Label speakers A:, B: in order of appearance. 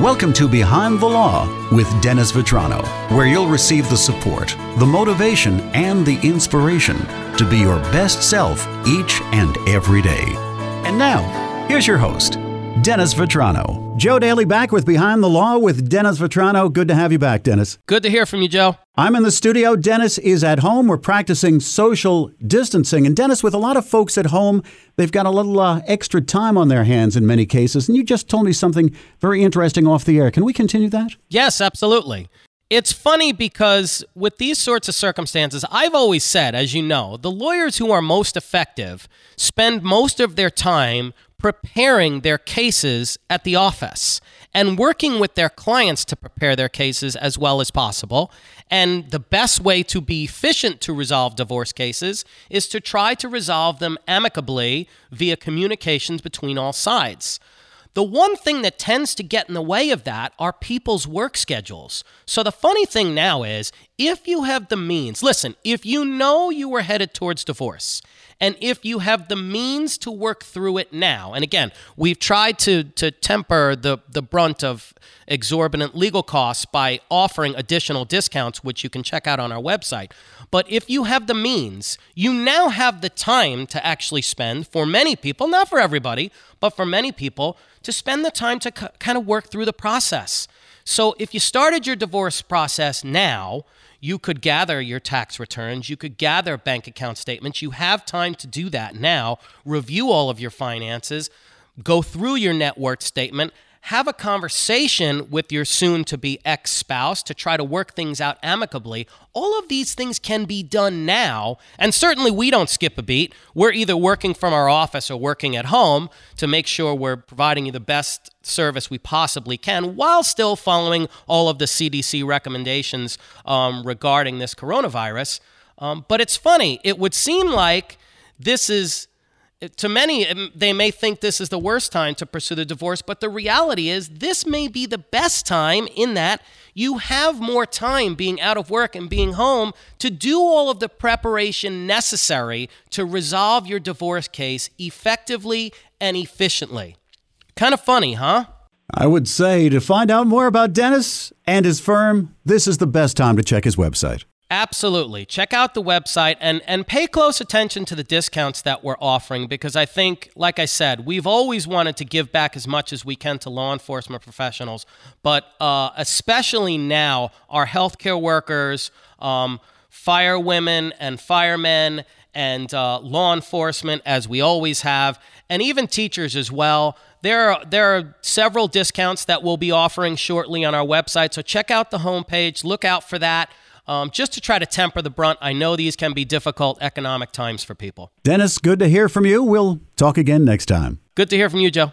A: Welcome to Behind the Law with Dennis Vetrano, where you'll receive the support, the motivation, and the inspiration to be your best self each and every day. And now, here's your host, Dennis Vetrano. Joe Daly back with Behind the Law with Dennis Vetrano. Good to have you back, Dennis.
B: Good to hear from you, Joe.
A: I'm in the studio. Dennis is at home. We're practicing social distancing. And Dennis, with a lot of folks at home, they've got a little uh, extra time on their hands in many cases. And you just told me something very interesting off the air. Can we continue that?
B: Yes, absolutely. It's funny because with these sorts of circumstances, I've always said, as you know, the lawyers who are most effective spend most of their time preparing their cases at the office and working with their clients to prepare their cases as well as possible. And the best way to be efficient to resolve divorce cases is to try to resolve them amicably via communications between all sides. The one thing that tends to get in the way of that are people's work schedules. So the funny thing now is if you have the means, listen, if you know you are headed towards divorce, and if you have the means to work through it now, and again, we've tried to, to temper the, the brunt of exorbitant legal costs by offering additional discounts, which you can check out on our website. But if you have the means, you now have the time to actually spend, for many people, not for everybody, but for many people, to spend the time to c- kind of work through the process. So if you started your divorce process now, you could gather your tax returns, you could gather bank account statements. You have time to do that now. Review all of your finances, go through your net worth statement, have a conversation with your soon to be ex spouse to try to work things out amicably. All of these things can be done now. And certainly we don't skip a beat. We're either working from our office or working at home to make sure we're providing you the best service we possibly can while still following all of the CDC recommendations um, regarding this coronavirus. Um, but it's funny, it would seem like this is to many, um, they may think this is the worst time to pursue the divorce, but the reality is this may be the best time in that you have more time being out of work and being home to do all of the preparation necessary to resolve your divorce case effectively and efficiently. Kind of funny, huh?
A: I would say to find out more about Dennis and his firm, this is the best time to check his website.
B: Absolutely. Check out the website and, and pay close attention to the discounts that we're offering because I think, like I said, we've always wanted to give back as much as we can to law enforcement professionals, but uh, especially now, our healthcare workers, um, firewomen and firemen, and uh, law enforcement, as we always have, and even teachers as well. There are, there are several discounts that we'll be offering shortly on our website, so check out the homepage, look out for that um, just to try to temper the brunt. I know these can be difficult economic times for people.
A: Dennis, good to hear from you. We'll talk again next time.
B: Good to hear from you, Joe.